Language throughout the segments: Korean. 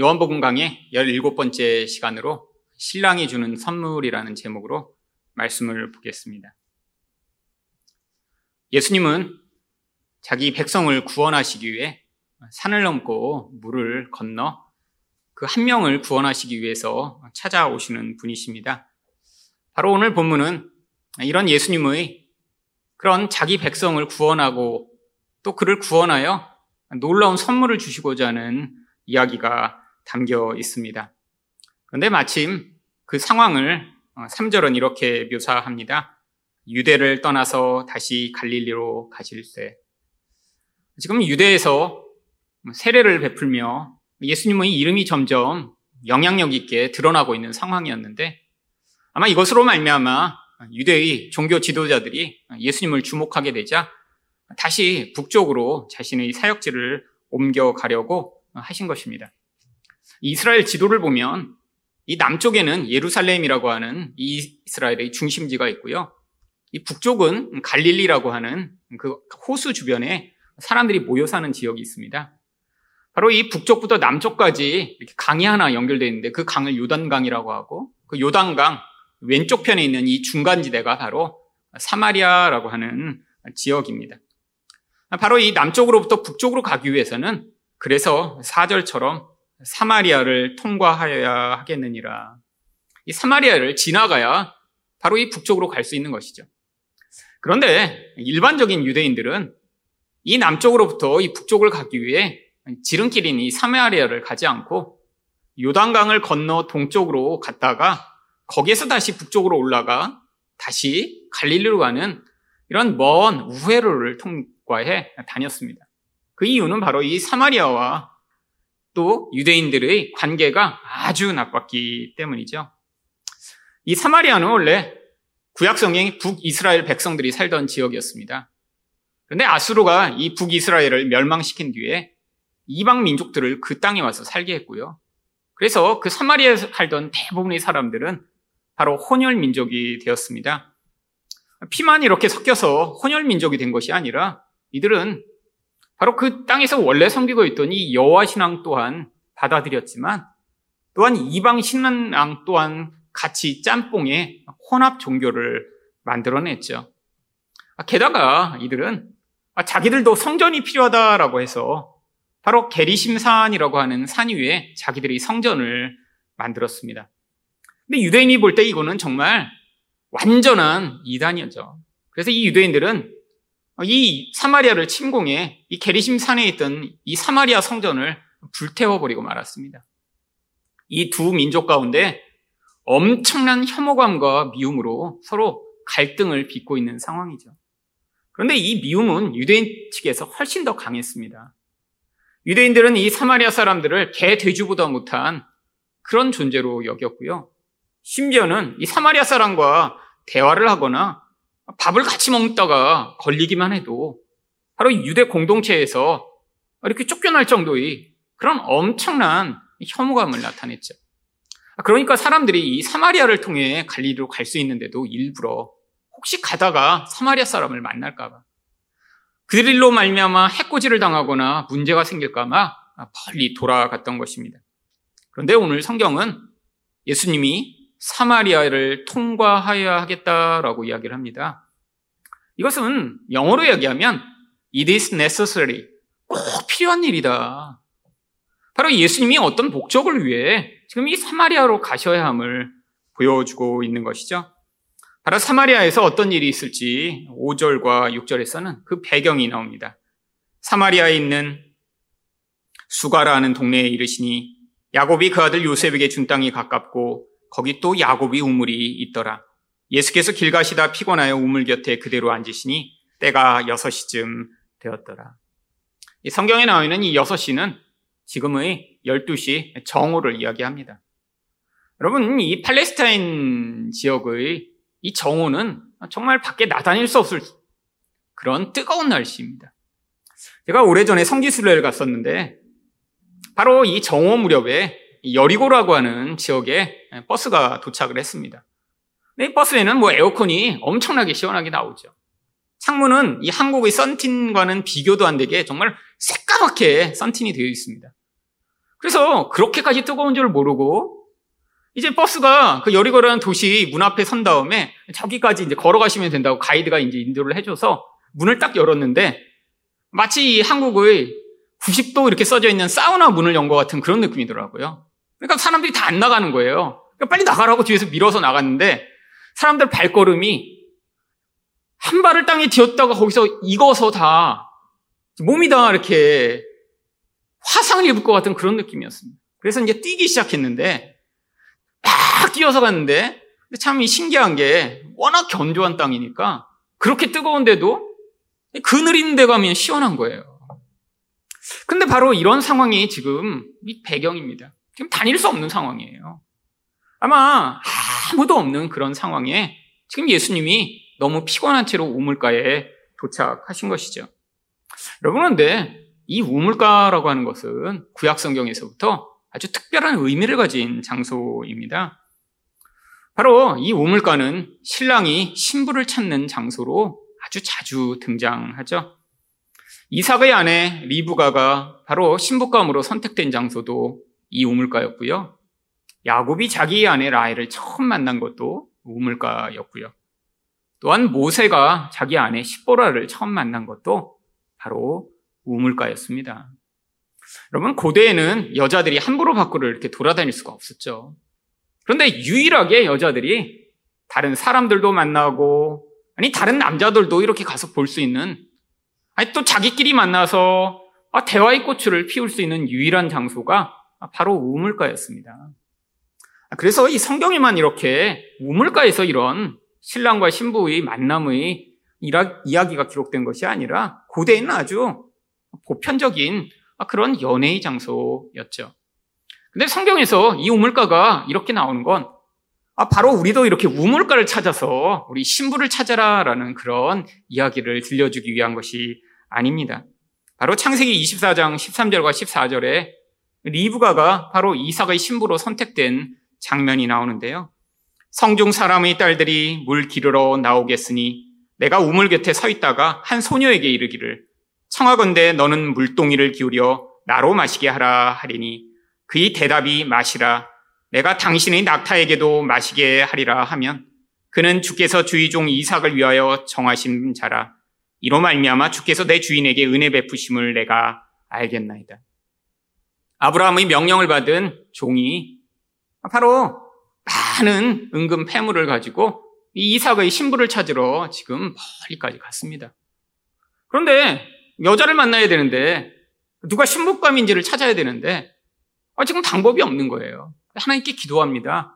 요한복음 강의 17번째 시간으로 신랑이 주는 선물이라는 제목으로 말씀을 보겠습니다. 예수님은 자기 백성을 구원하시기 위해 산을 넘고 물을 건너 그 한 명을 구원하시기 위해서 찾아오시는 분이십니다. 바로 오늘 본문은 이런 예수님의 그런 자기 백성을 구원하고 또 그를 구원하여 놀라운 선물을 주시고자 하는 이야기가 담겨 있습니다. 그런데 마침 그 상황을 3절은 어, 이렇게 묘사합니다. 유대를 떠나서 다시 갈릴리로 가실 때. 지금 유대에서 세례를 베풀며 예수님의 이름이 점점 영향력 있게 드러나고 있는 상황이었는데 아마 이것으로 말미암아 유대의 종교 지도자들이 예수님을 주목하게 되자 다시 북쪽으로 자신의 사역지를 옮겨가려고 하신 것입니다. 이스라엘 지도를 보면 이 남쪽에는 예루살렘이라고 하는 이스라엘의 중심지가 있고요. 이 북쪽은 갈릴리라고 하는 그 호수 주변에 사람들이 모여 사는 지역이 있습니다. 바로 이 북쪽부터 남쪽까지 이렇게 강이 하나 연결되어 있는데 그 강을 요단강이라고 하고 그 요단강 왼쪽 편에 있는 이 중간지대가 바로 사마리아라고 하는 지역입니다. 바로 이 남쪽으로부터 북쪽으로 가기 위해서는 그래서 사절처럼 사마리아를 통과하여야 하겠느니라. 이 사마리아를 지나가야 바로 이 북쪽으로 갈 수 있는 것이죠. 그런데 일반적인 유대인들은 이 남쪽으로부터 이 북쪽을 가기 위해 지름길인 이 사마리아를 가지 않고 요단강을 건너 동쪽으로 갔다가 거기에서 다시 북쪽으로 올라가 다시 갈릴리로 가는 이런 먼 우회로를 통과해 다녔습니다. 그 이유는 바로 이 사마리아와 또 유대인들의 관계가 아주 나빴기 때문이죠. 이 사마리아는 원래 구약성의 북이스라엘 백성들이 살던 지역이었습니다. 그런데 아수르가 이 북이스라엘을 멸망시킨 뒤에 이방 민족들을 그 땅에 와서 살게 했고요. 그래서 그 사마리아에 살던 대부분의 사람들은 바로 혼혈 민족이 되었습니다. 피만 이렇게 섞여서 혼혈 민족이 된 것이 아니라 이들은 바로 그 땅에서 원래 섬기고 있던 이 여호와 신앙 또한 받아들였지만 또한 이방 신앙 또한 같이 짬뽕에 혼합 종교를 만들어냈죠. 게다가 이들은 자기들도 성전이 필요하다라고 해서 바로 게리심산이라고 하는 산 위에 자기들이 성전을 만들었습니다. 근데 유대인이 볼 때 이거는 정말 완전한 이단이었죠. 그래서 이 유대인들은 이 사마리아를 침공해 이 게리심 산에 있던 이 사마리아 성전을 불태워버리고 말았습니다. 이 두 민족 가운데 엄청난 혐오감과 미움으로 서로 갈등을 빚고 있는 상황이죠. 그런데 이 미움은 유대인 측에서 훨씬 더 강했습니다. 유대인들은 이 사마리아 사람들을 개, 돼지보다 못한 그런 존재로 여겼고요. 심지어는 이 사마리아 사람과 대화를 하거나 밥을 같이 먹다가 걸리기만 해도 바로 유대 공동체에서 이렇게 쫓겨날 정도의 그런 엄청난 혐오감을 나타냈죠. 그러니까 사람들이 이 사마리아를 통해 갈리로 갈 수 있는데도 일부러 혹시 가다가 사마리아 사람을 만날까봐 그들로 말미암아 해코지를 당하거나 문제가 생길까봐 멀리 돌아갔던 것입니다. 그런데 오늘 성경은 예수님이 사마리아를 통과하여야 하겠다라고 이야기를 합니다. 이것은 영어로 이야기하면 it is necessary. 꼭 필요한 일이다. 바로 예수님이 어떤 목적을 위해 지금 이 사마리아로 가셔야 함을 보여주고 있는 것이죠. 바로 사마리아에서 어떤 일이 있을지 5절과 6절에서는 그 배경이 나옵니다. 사마리아에 있는 수가라는 동네에 이르시니 야곱이 그 아들 요셉에게 준 땅이 가깝고 거기 또 야곱이 우물이 있더라. 예수께서 길 가시다 피곤하여 우물 곁에 그대로 앉으시니 때가 6시쯤 되었더라. 이 성경에 나와 있는 이 6시는 지금의 12시 정오를 이야기합니다. 여러분, 이 팔레스타인 지역의 이 정오는 정말 밖에 나다닐 수 없을 그런 뜨거운 날씨입니다. 제가 오래전에 성지순례를 갔었는데 바로 이 정오 무렵에 여리고라고 하는 지역에 버스가 도착을 했습니다. 이 버스에는 뭐 에어컨이 엄청나게 시원하게 나오죠. 창문은 이 한국의 썬틴과는 비교도 안 되게 정말 새까맣게 썬틴이 되어 있습니다. 그래서 그렇게까지 뜨거운 줄 모르고 이제 버스가 그 여리거리한 도시 문 앞에 선 다음에 저기까지 이제 걸어가시면 된다고 가이드가 이제 인도를 해줘서 문을 딱 열었는데 마치 한국의 90도 이렇게 써져 있는 사우나 문을 연 것 같은 그런 느낌이더라고요. 그러니까 사람들이 다 안 나가는 거예요. 그러니까 빨리 나가라고 뒤에서 밀어서 나갔는데 사람들 발걸음이 한 발을 땅에 뒤었다가 거기서 익어서 다 몸이 다 이렇게 화상을 입을 것 같은 그런 느낌이었습니다. 그래서 이제 뛰기 시작했는데 막 뛰어서 갔는데 참 신기한 게 워낙 견조한 땅이니까 그렇게 뜨거운데도 그늘있는 데 가면 시원한 거예요. 근데 바로 이런 상황이 지금 배경입니다. 지금 다닐 수 없는 상황이에요. 아마 아무도 없는 그런 상황에 지금 예수님이 너무 피곤한 채로 우물가에 도착하신 것이죠. 여러분, 그런데 이 우물가라고 하는 것은 구약 성경에서부터 아주 특별한 의미를 가진 장소입니다. 바로 이 우물가는 신랑이 신부를 찾는 장소로 아주 자주 등장하죠. 이삭의 아내 리브가가 바로 신부감으로 선택된 장소도 이 우물가였고요. 야곱이 자기 아내 라헬을 처음 만난 것도 우물가였고요. 또한 모세가 자기 아내 시보라를 처음 만난 것도 바로 우물가였습니다. 여러분, 고대에는 여자들이 함부로 밖으로 이렇게 돌아다닐 수가 없었죠. 그런데 유일하게 여자들이 다른 사람들도 만나고, 아니, 다른 남자들도 이렇게 가서 볼 수 있는, 아니, 또 자기끼리 만나서 아, 대화의 꽃을 피울 수 있는 유일한 장소가 바로 우물가였습니다. 그래서 이 성경에만 이렇게 우물가에서 이런 신랑과 신부의 만남의 이야기가 기록된 것이 아니라 고대에는 아주 보편적인 그런 연애의 장소였죠. 근데 성경에서 이 우물가가 이렇게 나오는 건 아, 바로 우리도 이렇게 우물가를 찾아서 우리 신부를 찾아라라는 그런 이야기를 들려주기 위한 것이 아닙니다. 바로 창세기 24장 13절과 14절에 리브가가 바로 이삭의 신부로 선택된 장면이 나오는데요. 성중 사람의 딸들이 물 기르러 나오겠으니 내가 우물 곁에 서 있다가 한 소녀에게 이르기를 청하건대 너는 물동이를 기울여 나로 마시게 하라 하리니 그의 대답이 마시라 내가 당신의 낙타에게도 마시게 하리라 하면 그는 주께서 주의 종 이삭을 위하여 정하신 자라 이로 말미암아 주께서 내 주인에게 은혜 베푸심을 내가 알겠나이다. 아브라함의 명령을 받은 종이 바로 많은 은금 폐물을 가지고 이 이삭의 신부를 찾으러 지금 멀리까지 갔습니다. 그런데 여자를 만나야 되는데 누가 신부감인지를 찾아야 되는데 아, 지금 방법이 없는 거예요. 하나님께 기도합니다.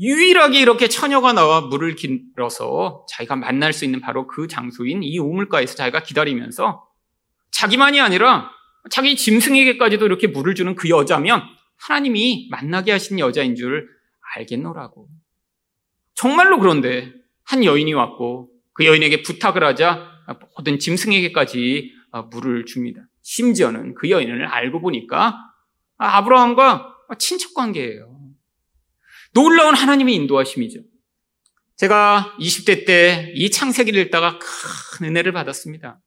유일하게 이렇게 처녀가 나와 물을 길어서 자기가 만날 수 있는 바로 그 장소인 이 우물가에서 자기가 기다리면서 자기만이 아니라 자기 짐승에게까지도 이렇게 물을 주는 그 여자면 하나님이 만나게 하신 여자인 줄 알겠노라고. 정말로 그런데 한 여인이 왔고 그 여인에게 부탁을 하자 모든 짐승에게까지 물을 줍니다. 심지어는 그 여인을 알고 보니까 아브라함과 친척 관계예요. 놀라운 하나님의 인도하심이죠. 제가 20대 때 이 창세기를 읽다가 큰 은혜를 받았습니다.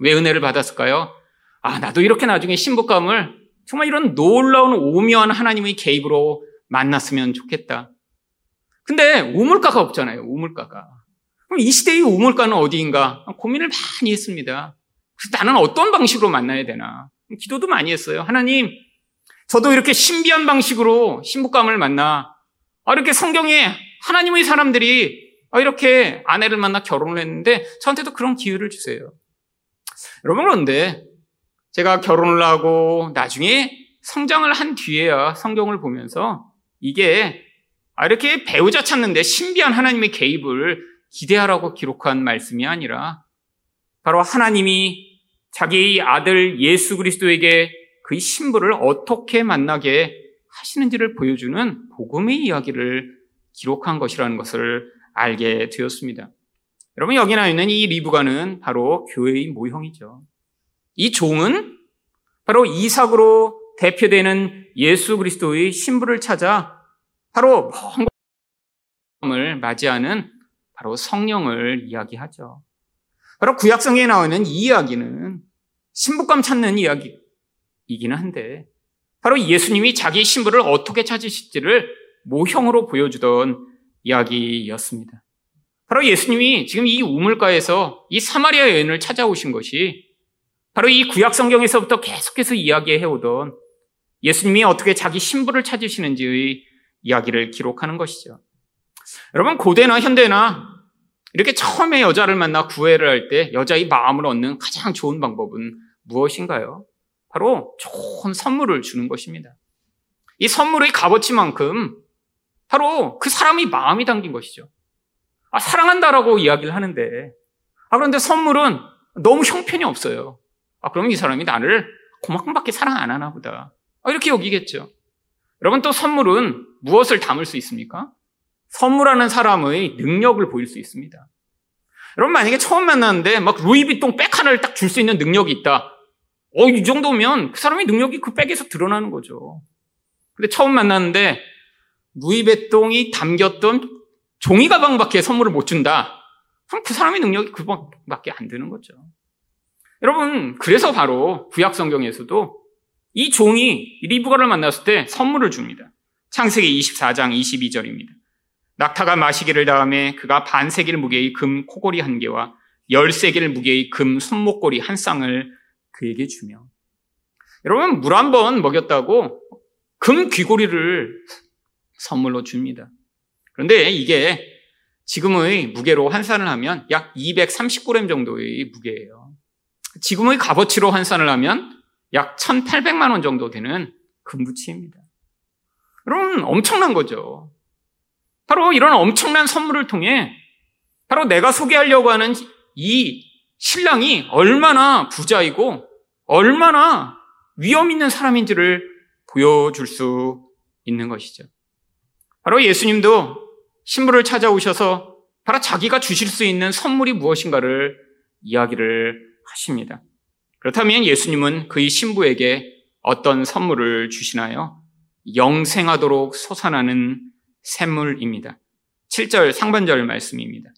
왜 은혜를 받았을까요? 아, 나도 이렇게 나중에 신부감을 정말 이런 놀라운 오묘한 하나님의 개입으로 만났으면 좋겠다. 근데 우물가가 없잖아요. 우물가가. 그럼 이 시대의 우물가는 어디인가 고민을 많이 했습니다. 그래서 나는 어떤 방식으로 만나야 되나 기도도 많이 했어요. 하나님, 저도 이렇게 신비한 방식으로 신부감을 만나 아, 이렇게 성경에 하나님의 사람들이 아, 이렇게 아내를 만나 결혼을 했는데 저한테도 그런 기회를 주세요. 여러분 그런데 제가 결혼을 하고 나중에 성장을 한 뒤에야 성경을 보면서 이게 아, 이렇게 배우자 찾는데 신비한 하나님의 개입을 기대하라고 기록한 말씀이 아니라 바로 하나님이 자기의 아들 예수 그리스도에게 그의 신부를 어떻게 만나게 하시는지를 보여주는 복음의 이야기를 기록한 것이라는 것을 알게 되었습니다. 여러분 여기 나 있는 이 리브가는 바로 교회의 모형이죠. 이 종은 바로 이삭으로 대표되는 예수 그리스도의 신부를 찾아 바로 먼을 맞이하는 바로 성령을 이야기하죠. 바로 구약성에 나오는 이 이야기는 신부감 찾는 이야기이기는 한데 바로 예수님이 자기 신부를 어떻게 찾으실지를 모형으로 보여주던 이야기였습니다. 바로 예수님이 지금 이 우물가에서 이 사마리아 여인을 찾아오신 것이 바로 이 구약 성경에서부터 계속해서 이야기해 오던 예수님이 어떻게 자기 신부를 찾으시는지의 이야기를 기록하는 것이죠. 여러분 고대나 현대나 이렇게 처음에 여자를 만나 구애를 할 때 여자의 마음을 얻는 가장 좋은 방법은 무엇인가요? 바로 좋은 선물을 주는 것입니다. 이 선물의 값어치만큼 바로 그 사람의 마음이 담긴 것이죠. 아, 사랑한다라고 이야기를 하는데, 아, 그런데 선물은 너무 형편이 없어요. 아, 그럼 이 사람이 나를 그만큼밖에 사랑 안 하나 보다. 아, 이렇게 여기겠죠. 여러분 또 선물은 무엇을 담을 수 있습니까? 선물하는 사람의 능력을 보일 수 있습니다. 여러분 만약에 처음 만났는데 막 루이비통 백 하나를 딱 줄 수 있는 능력이 있다. 어, 이 정도면 그 사람의 능력이 그 백에서 드러나는 거죠. 근데 처음 만났는데 루이비통이 담겼던 종이 가방밖에 선물을 못 준다. 그럼 그 사람의 능력이 그밖에 안 되는 거죠. 여러분, 그래서 바로 구약 성경에서도 이 종이 리브가를 만났을 때 선물을 줍니다. 창세기 24장 22절입니다. 낙타가 마시기를 다음에 그가 반세길 무게의 금 코골이 한 개와 열세길 무게의 금 손목걸이 한 쌍을 그에게 주며 여러분 물 한 번 먹였다고 금 귀고리를 선물로 줍니다. 그런데 이게 지금의 무게로 환산을 하면 약 230g 정도의 무게예요. 지금의 값어치로 환산을 하면 약 1,800만 원 정도 되는 금부치입니다. 여러분 엄청난 거죠. 바로 이런 엄청난 선물을 통해 바로 내가 소개하려고 하는 이 신랑이 얼마나 부자이고 얼마나 위험 있는 사람인지를 보여줄 수 있는 것이죠. 바로 예수님도 신부를 찾아오셔서 바로 자기가 주실 수 있는 선물이 무엇인가를 이야기를 하십니다. 그렇다면 예수님은 그의 신부에게 어떤 선물을 주시나요? 영생하도록 솟아나는 샘물입니다. 7절 상반절 말씀입니다.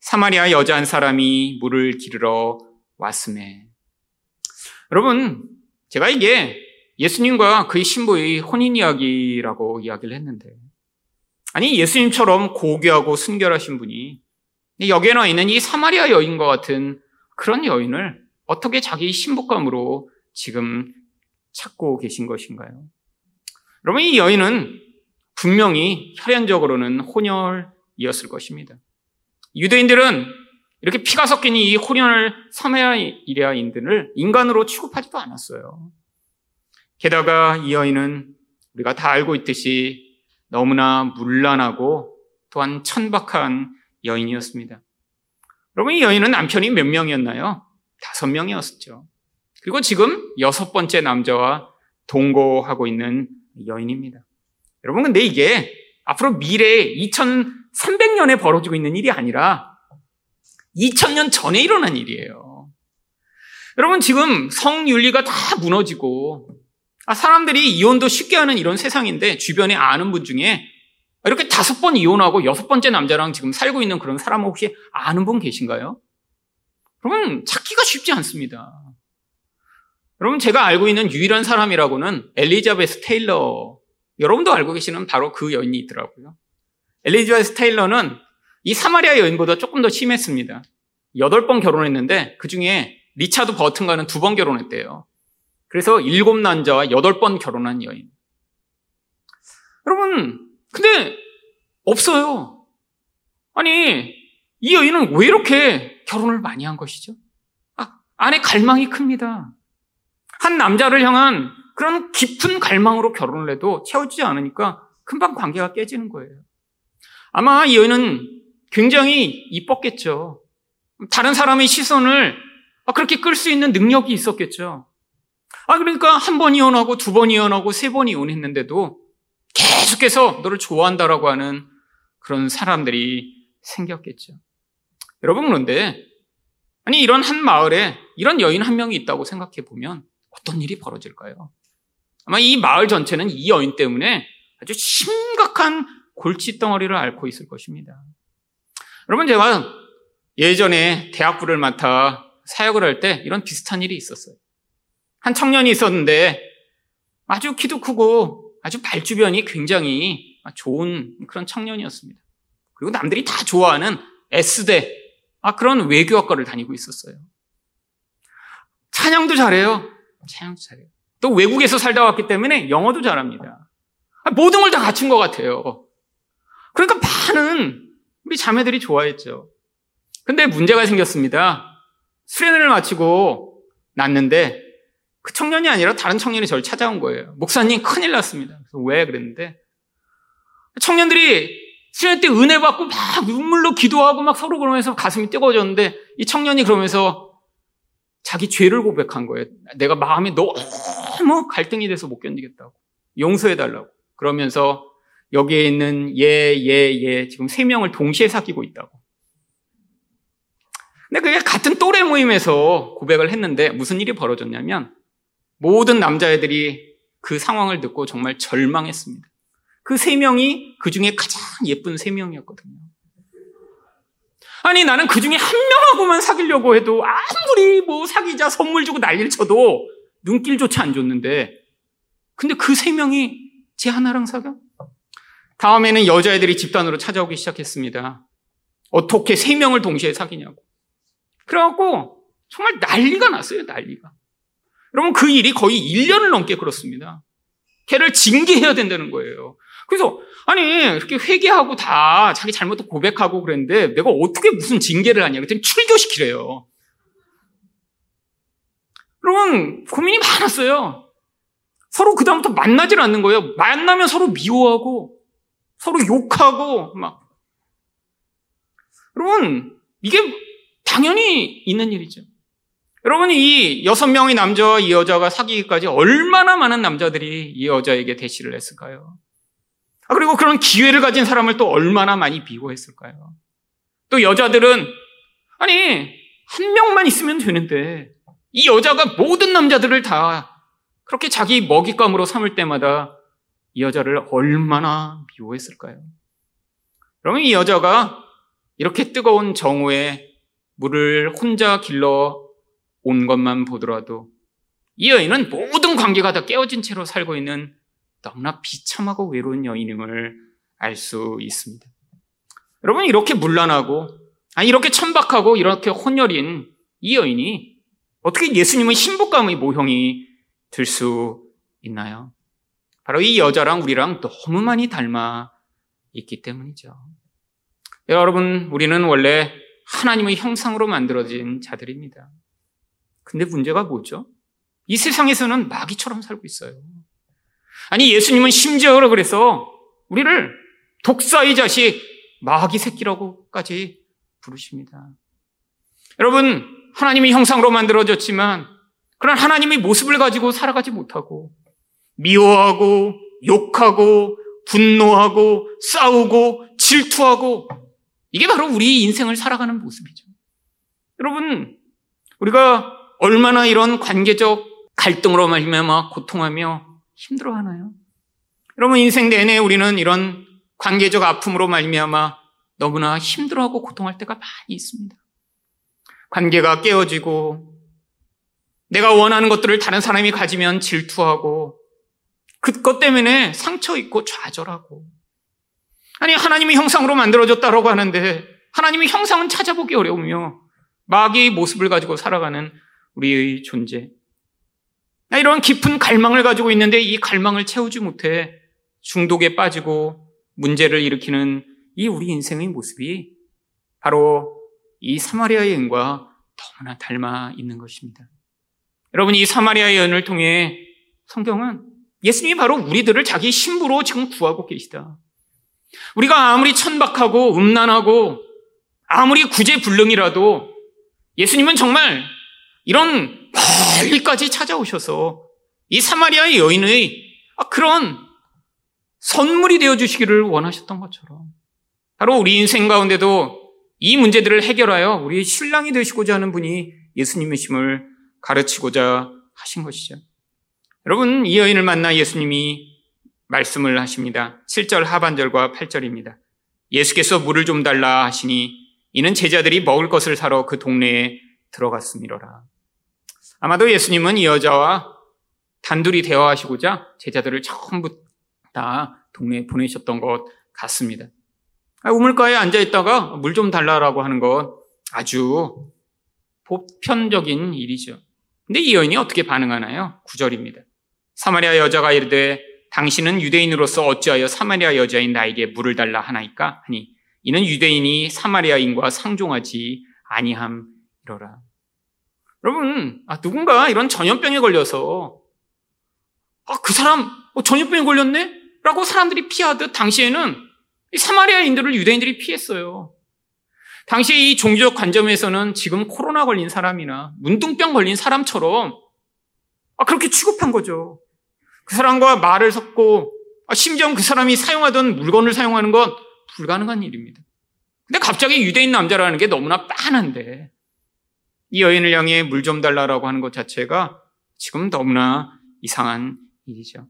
사마리아 여자 한 사람이 물을 기르러 왔음에. 여러분, 제가 이게 예수님과 그의 신부의 혼인 이야기라고 이야기를 했는데, 아니, 예수님처럼 고귀하고 순결하신 분이 여기에 나와 있는 이 사마리아 여인과 같은 그런 여인을 어떻게 자기 신부감으로 지금 찾고 계신 것인가요? 여러분, 이 여인은 분명히 혈연적으로는 혼혈이었을 것입니다. 유대인들은 이렇게 피가 섞인 이 혼혈 사마리아인들을 인간으로 취급하지도 않았어요. 게다가 이 여인은 우리가 다 알고 있듯이 너무나 문란하고 또한 천박한 여인이었습니다. 여러분, 이 여인은 남편이 몇 명이었나요? 다섯 명이었죠. 그리고 지금 여섯 번째 남자와 동거하고 있는 여인입니다. 여러분, 근데 이게 앞으로 미래에 2300년에 벌어지고 있는 일이 아니라 2000년 전에 일어난 일이에요. 여러분, 지금 성윤리가 다 무너지고, 아, 사람들이 이혼도 쉽게 하는 이런 세상인데, 주변에 아는 분 중에 이렇게 다섯 번 이혼하고 여섯 번째 남자랑 지금 살고 있는 그런 사람 혹시 아는 분 계신가요? 그러면 찾기가 쉽지 않습니다. 여러분, 제가 알고 있는 유일한 사람이라고는 엘리자베스 테일러 여러분도 알고 계시는 바로 그 여인이 있더라고요. 엘리자베스 테일러는 이 사마리아 여인보다 조금 더 심했습니다. 여덟 번 결혼했는데 그 중에 리차드 버튼과는 두 번 결혼했대요. 그래서 일곱 남자와 여덟 번 결혼한 여인. 여러분, 근데 없어요. 아니, 이 여인은 왜 이렇게 결혼을 많이 한 것이죠? 아, 안에 갈망이 큽니다. 한 남자를 향한 그런 깊은 갈망으로 결혼을 해도 채워지지 않으니까 금방 관계가 깨지는 거예요. 아마 이 여인은 굉장히 이뻤겠죠. 다른 사람의 시선을 그렇게 끌 수 있는 능력이 있었겠죠. 아, 그러니까 한 번 이혼하고 두 번 이혼하고 세 번 이혼했는데도 계속해서 너를 좋아한다라고 하는 그런 사람들이 생겼겠죠. 여러분, 그런데, 아니, 이런 한 마을에 이런 여인 한 명이 있다고 생각해 보면 어떤 일이 벌어질까요? 아마 이 마을 전체는 이 여인 때문에 아주 심각한 골칫덩어리를 앓고 있을 것입니다. 여러분, 제가 예전에 대학부를 맡아 사역을 할 때 이런 비슷한 일이 있었어요. 한 청년이 있었는데 아주 키도 크고 아주 발주변이 굉장히 좋은 그런 청년이었습니다. 그리고 남들이 다 좋아하는 S대, 아, 그런 외교학과를 다니고 있었어요. 찬양도 잘해요. 찬양도 잘해요. 또 외국에서 살다 왔기 때문에 영어도 잘합니다. 아, 모든 걸 다 갖춘 것 같아요. 그러니까 많은 우리 자매들이 좋아했죠. 근데 문제가 생겼습니다. 수련회를 마치고 났는데 그 청년이 아니라 다른 청년이 저를 찾아온 거예요. 목사님 큰일 났습니다. 그래서 왜 그랬는데 청년들이 수련회 때 은혜 받고 막 눈물로 기도하고 막 서로 그러면서 가슴이 뜨거워졌는데 이 청년이 그러면서 자기 죄를 고백한 거예요. 내가 마음이 너무 갈등이 돼서 못 견디겠다고. 용서해 달라고. 그러면서 여기에 있는 얘, 얘, 얘 지금 세 명을 동시에 사귀고 있다고. 근데 그게 같은 또래 모임에서 고백을 했는데 무슨 일이 벌어졌냐면 모든 남자애들이 그 상황을 듣고 정말 절망했습니다. 그 세 명이 그 중에 가장 예쁜 세 명이었거든요. 아니, 나는 그 중에 한 명하고만 사귀려고 해도 아무리 뭐 사귀자 선물 주고 난리를 쳐도 눈길조차 안 줬는데, 근데 그 세 명이 제 하나랑 사겨? 다음에는 여자애들이 집단으로 찾아오기 시작했습니다. 어떻게 세 명을 동시에 사귀냐고. 그래갖고 정말 난리가 났어요, 난리가. 여러분, 그 일이 거의 1년을 넘게 그렇습니다. 걔를 징계해야 된다는 거예요. 그래서, 아니, 이렇게 회개하고 다 자기 잘못도 고백하고 그랬는데 내가 어떻게 무슨 징계를 하냐. 그랬더니 출교시키래요. 여러분, 고민이 많았어요. 서로 그다음부터 만나질 않는 거예요. 만나면 서로 미워하고, 서로 욕하고, 막. 여러분, 이게 당연히 있는 일이죠. 여러분, 이 여섯 명의 남자와 이 여자가 사귀기까지 얼마나 많은 남자들이 이 여자에게 대시를 했을까요? 아, 그리고 그런 기회를 가진 사람을 또 얼마나 많이 비호했을까요? 또 여자들은, 아니, 한 명만 있으면 되는데, 이 여자가 모든 남자들을 다 그렇게 자기 먹잇감으로 삼을 때마다 이 여자를 얼마나 미워했을까요? 그러면 이 여자가 이렇게 뜨거운 정오에 물을 혼자 길러 온 것만 보더라도 이 여인은 모든 관계가 다 깨어진 채로 살고 있는 너무나 비참하고 외로운 여인임을 알 수 있습니다. 여러분 이렇게 문란하고 아 이렇게 천박하고 이렇게 혼혈인 이 여인이 어떻게 예수님의 신부감의 모형이 될 수 있나요? 바로 이 여자랑 우리랑 너무 많이 닮아 있기 때문이죠. 여러분 우리는 원래 하나님의 형상으로 만들어진 자들입니다. 근데 문제가 뭐죠? 이 세상에서는 마귀처럼 살고 있어요. 아니, 예수님은 심지어 그래서 우리를 독사의 자식, 마귀 새끼라고까지 부르십니다. 여러분, 하나님의 형상으로 만들어졌지만, 그런 하나님의 모습을 가지고 살아가지 못하고, 미워하고, 욕하고, 분노하고, 싸우고, 질투하고, 이게 바로 우리 인생을 살아가는 모습이죠. 여러분, 우리가 얼마나 이런 관계적 갈등으로 말미암아 고통하며 힘들어하나요? 여러분 인생 내내 우리는 이런 관계적 아픔으로 말미암아 너무나 힘들어하고 고통할 때가 많이 있습니다. 관계가 깨어지고 내가 원하는 것들을 다른 사람이 가지면 질투하고 그것 때문에 상처 입고 좌절하고 아니 하나님의 형상으로 만들어졌다라고 하는데 하나님의 형상은 찾아보기 어려우며 마귀의 모습을 가지고 살아가는 우리의 존재 이런 깊은 갈망을 가지고 있는데 이 갈망을 채우지 못해 중독에 빠지고 문제를 일으키는 이 우리 인생의 모습이 바로 이 사마리아 여인과 너무나 닮아 있는 것입니다. 여러분, 이 사마리아 여인을 통해 성경은 예수님이 바로 우리들을 자기 신부로 지금 구하고 계시다. 우리가 아무리 천박하고 음란하고 아무리 구제불능이라도 예수님은 정말 이런 멀리까지 찾아오셔서 이 사마리아의 여인의 그런 선물이 되어 주시기를 원하셨던 것처럼 바로 우리 인생 가운데도 이 문제들을 해결하여 우리의 신랑이 되시고자 하는 분이 예수님이심을 가르치고자 하신 것이죠. 여러분, 이 여인을 만나 예수님이 말씀을 하십니다. 7절 하반절과 8절입니다. 예수께서 물을 좀 달라 하시니 이는 제자들이 먹을 것을 사러 그 동네에 들어갔음이로라. 아마도 예수님은 이 여자와 단둘이 대화하시고자 제자들을 전부 다 동네에 보내셨던 것 같습니다. 아, 우물가에 앉아 있다가 물 좀 달라라고 하는 것 아주 보편적인 일이죠. 근데 이 여인이 어떻게 반응하나요? 구절입니다. 사마리아 여자가 이르되 당신은 유대인으로서 어찌하여 사마리아 여자인 나에게 물을 달라 하나이까? 하니 이는 유대인이 사마리아인과 상종하지 아니함이로라. 여러분, 아, 누군가 이런 전염병에 걸려서 아, 그 사람 어, 전염병에 걸렸네? 라고 사람들이 피하듯 당시에는 사마리아인들을 유대인들이 피했어요. 당시 이 종교적 관점에서는 지금 코로나 걸린 사람이나 문둥병 걸린 사람처럼 아, 그렇게 취급한 거죠. 그 사람과 말을 섞고 아, 심지어 그 사람이 사용하던 물건을 사용하는 건 불가능한 일입니다. 근데 갑자기 유대인 남자라는 게 너무나 빤한데 이 여인을 향해 물 좀 달라라고 하는 것 자체가 지금 너무나 이상한 일이죠.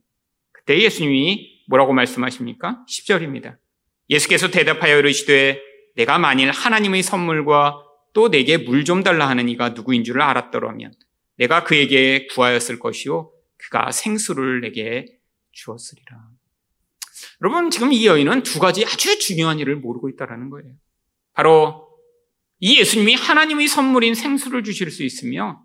그때 예수님이 뭐라고 말씀하십니까? 10절입니다. 예수께서 대답하여 이르시되 내가 만일 하나님의 선물과 또 내게 물 좀 달라 하는 이가 누구인 줄을 알았더라면 내가 그에게 구하였을 것이요 그가 생수를 내게 주었으리라. 여러분 지금 이 여인은 두 가지 아주 중요한 일을 모르고 있다라는 거예요. 바로 이 예수님이 하나님의 선물인 생수를 주실 수 있으며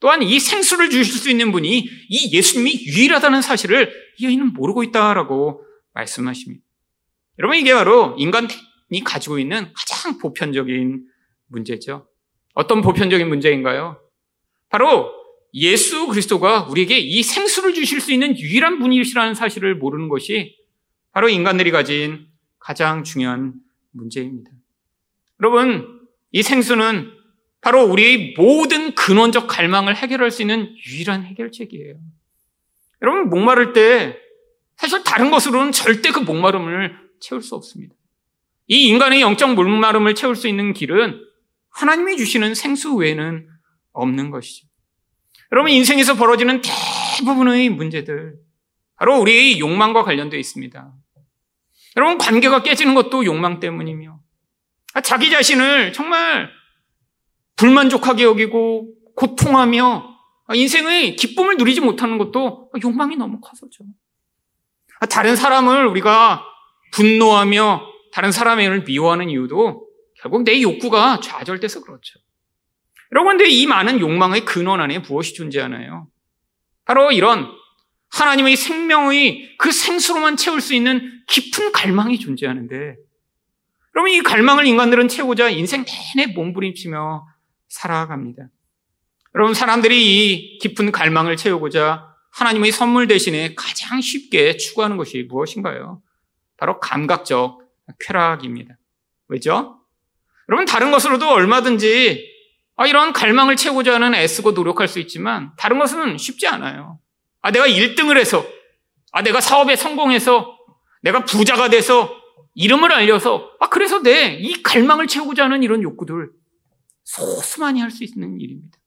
또한 이 생수를 주실 수 있는 분이 이 예수님이 유일하다는 사실을 이 여인은 모르고 있다라고 말씀하십니다. 여러분 이게 바로 인간이 가지고 있는 가장 보편적인 문제죠. 어떤 보편적인 문제인가요? 바로 예수 그리스도가 우리에게 이 생수를 주실 수 있는 유일한 분이시라는 사실을 모르는 것이 바로 인간들이 가진 가장 중요한 문제입니다. 여러분, 이 생수는 바로 우리의 모든 근원적 갈망을 해결할 수 있는 유일한 해결책이에요. 여러분, 목마를 때 사실 다른 것으로는 절대 그 목마름을 채울 수 없습니다. 이 인간의 영적 목마름을 채울 수 있는 길은 하나님이 주시는 생수 외에는 없는 것이죠. 여러분, 인생에서 벌어지는 대부분의 문제들, 바로 우리의 욕망과 관련되어 있습니다. 여러분, 관계가 깨지는 것도 욕망 때문이며, 자기 자신을 정말 불만족하게 여기고 고통하며 인생의 기쁨을 누리지 못하는 것도 욕망이 너무 커서죠. 다른 사람을 우리가 분노하며 다른 사람을 미워하는 이유도 결국 내 욕구가 좌절돼서 그렇죠. 여러분, 근데 이 많은 욕망의 근원 안에 무엇이 존재하나요? 바로 이런 하나님의 생명의 그 생수로만 채울 수 있는 깊은 갈망이 존재하는데, 여러분, 이 갈망을 인간들은 채우자 인생 내내 몸부림치며 살아갑니다. 여러분, 사람들이 이 깊은 갈망을 채우고자 하나님의 선물 대신에 가장 쉽게 추구하는 것이 무엇인가요? 바로 감각적 쾌락입니다. 왜죠? 여러분, 다른 것으로도 얼마든지 아, 이런 갈망을 채우고자 하는 애쓰고 노력할 수 있지만 다른 것은 쉽지 않아요. 아, 내가 1등을 해서, 아, 내가 사업에 성공해서, 내가 부자가 돼서, 이름을 알려서, 아, 그래서 내 이 갈망을 채우고자 하는 이런 욕구들, 소수만이 할 수 있는 일입니다.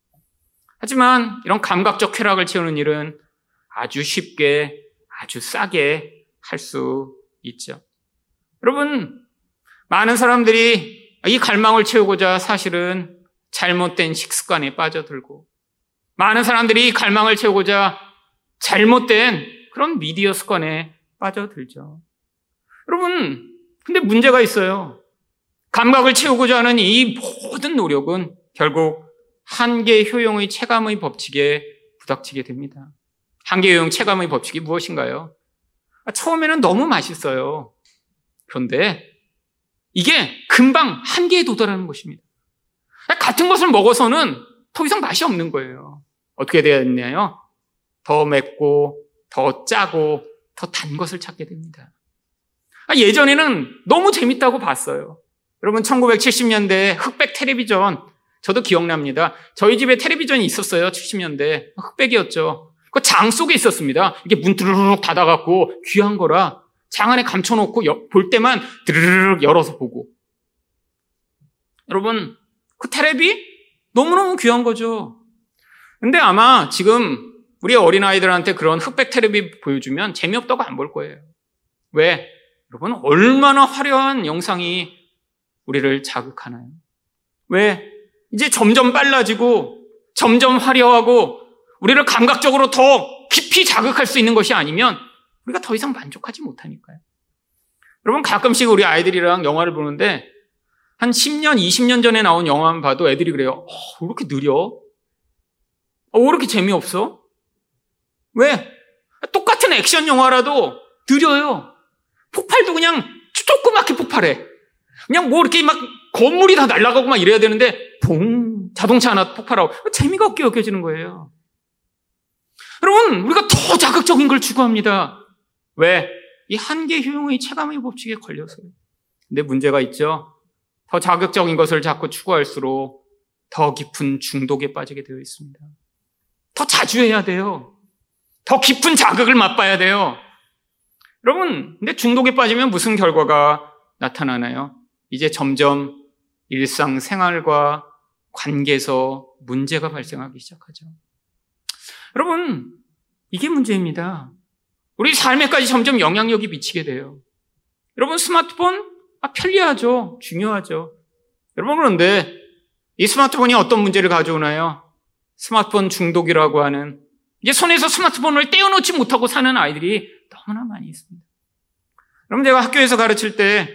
하지만 이런 감각적 쾌락을 채우는 일은 아주 쉽게, 아주 싸게 할 수 있죠. 여러분, 많은 사람들이 이 갈망을 채우고자 사실은 잘못된 식습관에 빠져들고, 많은 사람들이 갈망을 채우고자 잘못된 그런 미디어 습관에 빠져들죠. 여러분, 근데 문제가 있어요. 감각을 채우고자 하는 이 모든 노력은 결국 한계 효용의 체감의 법칙에 부닥치게 됩니다. 한계 효용 체감의 법칙이 무엇인가요? 아, 처음에는 너무 맛있어요. 그런데 이게 금방 한계에 도달하는 것입니다. 아, 같은 것을 먹어서는 더 이상 맛이 없는 거예요. 어떻게 되었냐요? 더 맵고, 더 짜고, 더 단 것을 찾게 됩니다. 아, 예전에는 너무 재밌다고 봤어요. 여러분 1970년대 흑백 텔레비전 저도 기억납니다. 저희 집에 텔레비전이 있었어요. 70년대 흑백이었죠. 그 장 속에 있었습니다. 이게 문 드르륵 닫아갖고 귀한 거라 장 안에 감춰놓고 볼 때만 드르륵 열어서 보고. 여러분 그 텔레비 너무너무 귀한 거죠. 근데 아마 지금 우리 어린아이들한테 그런 흑백 텔레비 보여주면 재미없다고 안 볼 거예요. 왜? 여러분 얼마나 화려한 영상이 우리를 자극하나요? 왜? 이제 점점 빨라지고 점점 화려하고 우리를 감각적으로 더 깊이 자극할 수 있는 것이 아니면 우리가 더 이상 만족하지 못하니까요. 여러분 가끔씩 우리 아이들이랑 영화를 보는데 한 10년, 20년 전에 나온 영화만 봐도 애들이 그래요. 어, 왜 이렇게 느려? 어, 왜 이렇게 재미없어? 왜? 똑같은 액션 영화라도 느려요. 폭발도 그냥 조그맣게 폭발해. 그냥 뭐 이렇게 막 건물이 다 날아가고 막 이래야 되는데 봉 자동차 하나 폭발하고 재미가 없게 여겨지는 거예요. 여러분 우리가 더 자극적인 걸 추구합니다. 왜? 이 한계 효용의 체감의 법칙에 걸려서요. 근데 문제가 있죠. 더 자극적인 것을 자꾸 추구할수록 더 깊은 중독에 빠지게 되어 있습니다. 더 자주 해야 돼요. 더 깊은 자극을 맛봐야 돼요. 여러분, 근데 중독에 빠지면 무슨 결과가 나타나나요? 이제 점점 일상 생활과 관계에서 문제가 발생하기 시작하죠. 여러분, 이게 문제입니다. 우리 삶에까지 점점 영향력이 미치게 돼요. 여러분, 스마트폰, 아, 편리하죠. 중요하죠. 여러분, 그런데 이 스마트폰이 어떤 문제를 가져오나요? 스마트폰 중독이라고 하는 이제 손에서 스마트폰을 떼어놓지 못하고 사는 아이들이 너무나 많이 있습니다. 여러분, 제가 학교에서 가르칠 때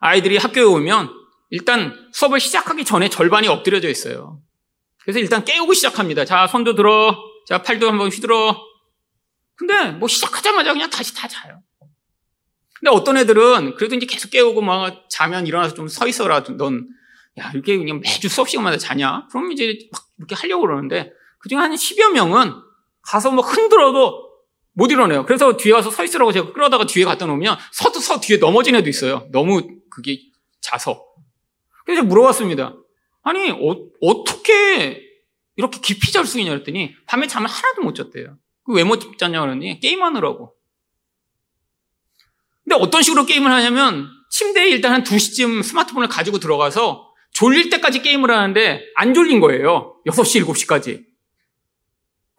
아이들이 학교에 오면 일단 수업을 시작하기 전에 절반이 엎드려져 있어요. 그래서 일단 깨우고 시작합니다. 자, 손도 들어. 자, 팔도 한번 휘둘러. 근데 뭐 시작하자마자 그냥 다시 다 자요. 근데 어떤 애들은 그래도 이제 계속 깨우고 막 자면 일어나서 좀 서 있어라. 넌, 야, 이렇게 그냥 매주 수업 시간마다 자냐? 그럼 이제 막 이렇게 하려고 그러는데 그중에 한 10여 명은 가서 뭐 흔들어도 못 일어나요. 그래서 뒤에 와서 서 있으라고 제가 끌어다가 뒤에 갖다 놓으면 서도 서 뒤에 넘어진 애도 있어요. 너무 그게 자서. 그래서 물어봤습니다. 아니, 어, 떻게 이렇게 깊이 잘 수 있냐 그랬더니 밤에 잠을 하나도 못 잤대요. 왜 못 잤냐 그러니 게임하느라고. 근데 어떤 식으로 게임을 하냐면 침대에 일단 한 2시쯤 스마트폰을 가지고 들어가서 졸릴 때까지 게임을 하는데 안 졸린 거예요. 6시, 7시까지.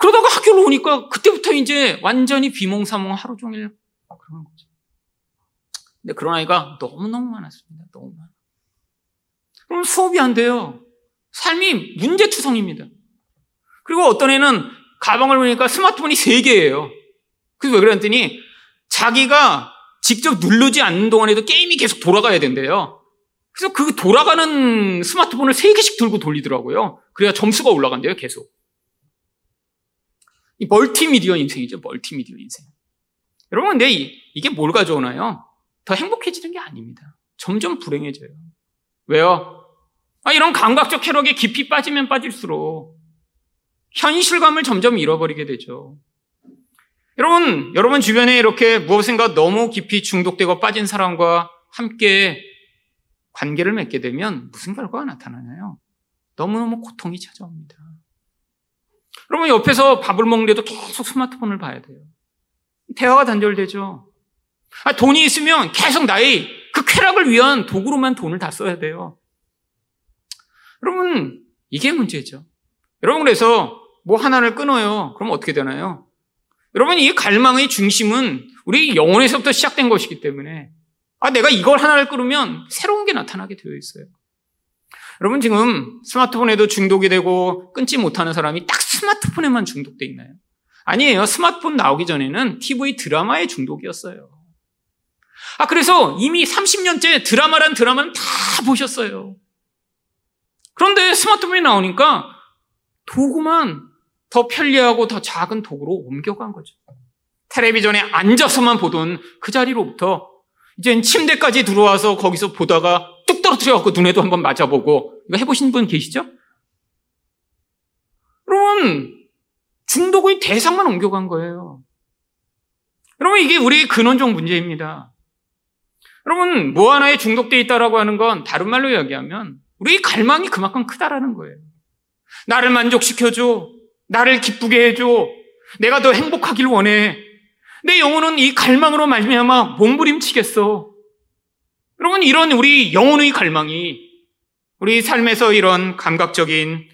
그러다가 학교로 오니까 그때부터 이제 완전히 비몽사몽 하루 종일 그러는 거죠. 근데 그런 아이가 너무너무 많았습니다. 너무 많아. 그럼 수업이 안 돼요. 삶이 문제투성입니다. 그리고 어떤 애는 가방을 보니까 스마트폰이 3개예요. 그래서 왜 그랬더니 자기가 직접 누르지 않는 동안에도 게임이 계속 돌아가야 된대요. 그래서 그 돌아가는 스마트폰을 3개씩 들고 돌리더라고요. 그래야 점수가 올라간대요, 계속. 이 멀티미디어 인생이죠. 멀티미디어 인생. 여러분, 근데 이게 뭘 가져오나요? 더 행복해지는 게 아닙니다. 점점 불행해져요. 왜요? 아, 이런 감각적 쾌락에 깊이 빠지면 빠질수록 현실감을 점점 잃어버리게 되죠. 여러분, 여러분 주변에 이렇게 무엇인가 너무 깊이 중독되고 빠진 사람과 함께 관계를 맺게 되면 무슨 결과가 나타나나요? 너무너무 고통이 찾아옵니다. 그러면 옆에서 밥을 먹는데도 계속 스마트폰을 봐야 돼요. 대화가 단절되죠. 아, 돈이 있으면 계속 나의 그 쾌락을 위한 도구로만 돈을 다 써야 돼요. 여러분, 이게 문제죠. 여러분, 그래서 뭐 하나를 끊어요. 그럼 어떻게 되나요? 여러분, 이 갈망의 중심은 우리 영혼에서부터 시작된 것이기 때문에, 아, 내가 이걸 하나를 끊으면 새로운 게 나타나게 되어 있어요. 여러분 지금 스마트폰에도 중독이 되고 끊지 못하는 사람이 딱 스마트폰에만 중독돼 있나요? 아니에요. 스마트폰 나오기 전에는 TV 드라마에 중독이었어요. 아, 그래서 이미 30년째 드라마란 드라마는 다 보셨어요. 그런데 스마트폰이 나오니까 도구만 더 편리하고 더 작은 도구로 옮겨간 거죠. 텔레비전에 앉아서만 보던 그 자리로부터 이젠 침대까지 들어와서 거기서 보다가 뚝 떨어뜨려갖고 눈에도 한번 맞아보고 이거 해보신 분 계시죠? 여러분 중독의 대상만 옮겨간 거예요. 여러분 이게 우리의 근원적 문제입니다. 여러분 뭐 하나에 중독돼 있다라고 하는 건 다른 말로 이야기하면 우리의 갈망이 그만큼 크다라는 거예요. 나를 만족시켜줘. 나를 기쁘게 해줘. 내가 더 행복하길 원해. 내 영혼은 이 갈망으로 말미암아 몸부림치겠어. 여러분 이런 우리 영혼의 갈망이 우리 삶에서 이런 감각적인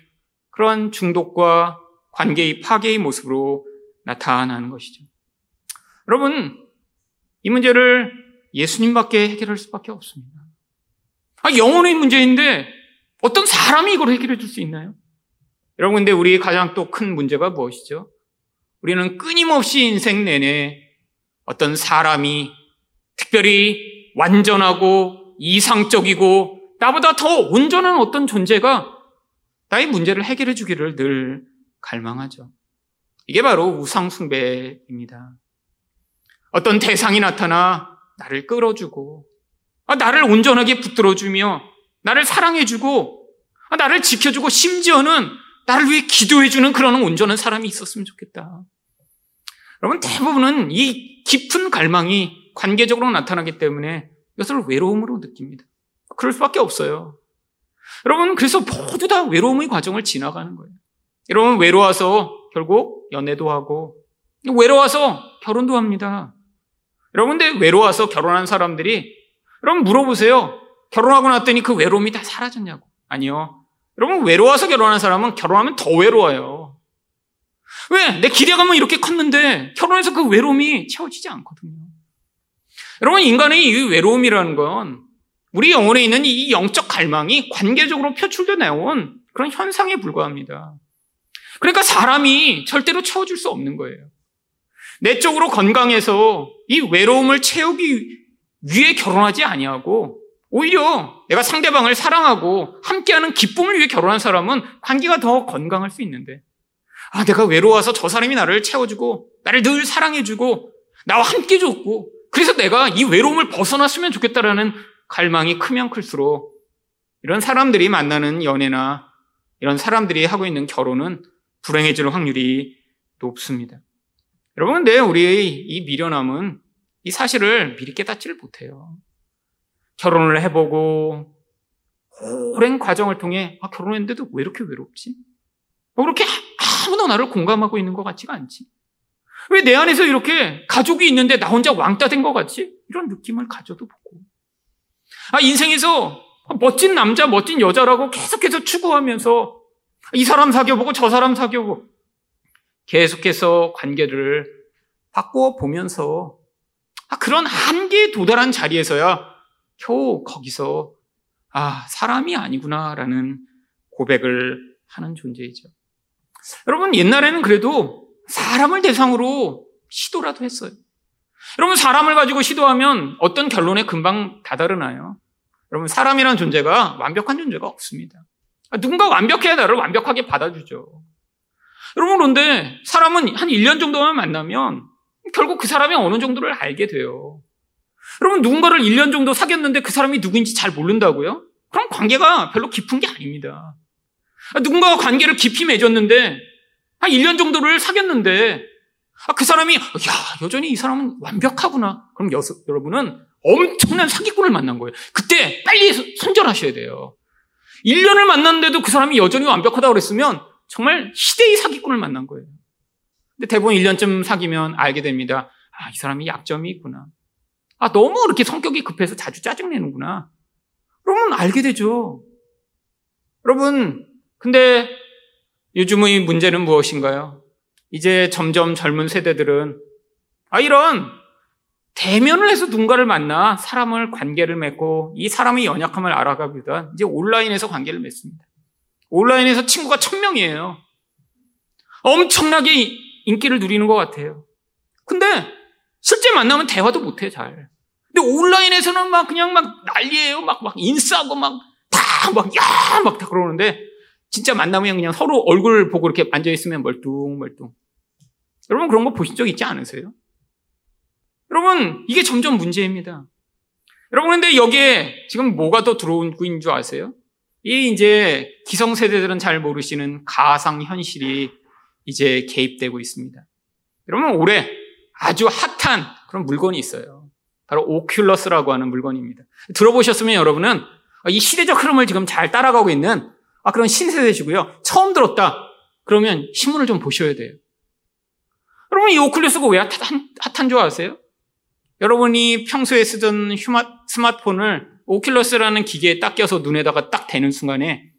그런 중독과 관계의 파괴의 모습으로 나타나는 것이죠. 여러분 이 문제를 예수님밖에 해결할 수밖에 없습니다. 아, 영혼의 문제인데 어떤 사람이 이걸 해결해 줄 수 있나요? 여러분 근데 우리 가장 또 큰 문제가 무엇이죠? 우리는 끊임없이 인생 내내 어떤 사람이 특별히 완전하고 이상적이고 나보다 더 온전한 어떤 존재가 나의 문제를 해결해 주기를 늘 갈망하죠. 이게 바로 우상숭배입니다. 어떤 대상이 나타나 나를 끌어주고, 아, 나를 온전하게 붙들어주며, 나를 사랑해주고, 아, 나를 지켜주고, 심지어는 나를 위해 기도해주는 그런 온전한 사람이 있었으면 좋겠다. 여러분, 대부분은 이 깊은 갈망이 관계적으로 나타나기 때문에 이것을 외로움으로 느낍니다. 그럴 수밖에 없어요. 여러분, 그래서 모두 다 외로움의 과정을 지나가는 거예요. 여러분, 외로워서 결국 연애도 하고, 외로워서 결혼도 합니다. 여러분, 근데 외로워서 결혼한 사람들이, 여러분 물어보세요. 결혼하고 났더니 그 외로움이 다 사라졌냐고. 아니요. 여러분, 외로워서 결혼한 사람은 결혼하면 더 외로워요. 왜? 내 기대감은 이렇게 컸는데 결혼해서 그 외로움이 채워지지 않거든요. 여러분, 인간의 이 외로움이라는 건 우리 영혼에 있는 이 영적 갈망이 관계적으로 표출되어 나온 그런 현상에 불과합니다. 그러니까 사람이 절대로 채워줄 수 없는 거예요. 내적으로 건강해서 이 외로움을 채우기 위해 결혼하지 아니하고 오히려 내가 상대방을 사랑하고 함께하는 기쁨을 위해 결혼한 사람은 관계가 더 건강할 수 있는데 아 내가 외로워서 저 사람이 나를 채워주고 나를 늘 사랑해주고 나와 함께 줬고 그래서 내가 이 외로움을 벗어났으면 좋겠다라는 갈망이 크면 클수록 이런 사람들이 만나는 연애나 이런 사람들이 하고 있는 결혼은 불행해질 확률이 높습니다. 여러분, 근데 우리의 이 미련함은 이 사실을 미리 깨닫지를 못해요. 결혼을 해보고 오랜 과정을 통해 아, 결혼했는데도 왜 이렇게 외롭지? 왜 그렇게 아무도 나를 공감하고 있는 것 같지가 않지? 왜 내 안에서 이렇게 가족이 있는데 나 혼자 왕따 된 것 같지? 이런 느낌을 가져도 보고. 아, 인생에서 멋진 남자, 멋진 여자라고 계속해서 추구하면서 이 사람 사귀어보고 저 사람 사귀어보고 계속해서 관계를 바꾸어 보면서 아, 그런 한계에 도달한 자리에서야 겨우 거기서 아, 사람이 아니구나라는 고백을 하는 존재이죠. 여러분, 옛날에는 그래도 사람을 대상으로 시도라도 했어요. 여러분, 사람을 가지고 시도하면 어떤 결론에 금방 다다르나요? 여러분, 사람이라는 존재가 완벽한 존재가 없습니다. 누군가 완벽해야 나를 완벽하게 받아주죠. 여러분, 그런데 사람은 한 1년 정도만 만나면 결국 그 사람이 어느 정도를 알게 돼요. 여러분, 누군가를 1년 정도 사귀었는데 그 사람이 누구인지 잘 모른다고요? 그럼 관계가 별로 깊은 게 아닙니다. 누군가와 관계를 깊이 맺었는데 한 1년 정도를 사귀었는데 아, 그 사람이 야 여전히 이 사람은 완벽하구나. 그럼 여, 여러분은 엄청난 사기꾼을 만난 거예요. 그때 빨리 손절하셔야 돼요. 1년을 만났는데도 그 사람이 여전히 완벽하다고 그랬으면 정말 시대의 사기꾼을 만난 거예요. 근데 대부분 1년쯤 사귀면 알게 됩니다. 아, 이 사람이 약점이 있구나. 아, 너무 이렇게 성격이 급해서 자주 짜증내는구나. 그러면 알게 되죠. 여러분, 근데 요즘의 문제는 무엇인가요? 이제 점점 젊은 세대들은 아, 이런 대면을 해서 누군가를 만나 사람을 관계를 맺고 이 사람의 연약함을 알아가기보다 이제 온라인에서 관계를 맺습니다. 온라인에서 친구가 천 명이에요. 엄청나게 인기를 누리는 것 같아요. 근데 실제 만나면 대화도 못해 잘. 근데 온라인에서는 막 그냥 막 난리예요. 막, 막 인싸고 막 다 막, 야! 막 다 그러는데 진짜 만나면 그냥 서로 얼굴 보고 이렇게 앉아있으면 멀뚱멀뚱. 여러분 그런 거 보신 적 있지 않으세요? 여러분, 이게 점점 문제입니다. 여러분, 근데 여기에 지금 뭐가 더 들어오고 있는 줄 아세요? 이 이제 기성세대들은 잘 모르시는 가상현실이 이제 개입되고 있습니다. 여러분, 올해 아주 핫한 그런 물건이 있어요. 바로 오큘러스라고 하는 물건입니다. 들어보셨으면 여러분은 이 시대적 흐름을 지금 잘 따라가고 있는 아, 그런 신세대시고요. 처음 들었다. 그러면 신문을 좀 보셔야 돼요. 여러분, 이 오큘러스가 왜 핫한, 핫한 줄 아세요? 여러분이 평소에 쓰던 휴마, 스마트폰을 오큘러스라는 기계에 딱 껴서 눈에다가 딱 대는 순간에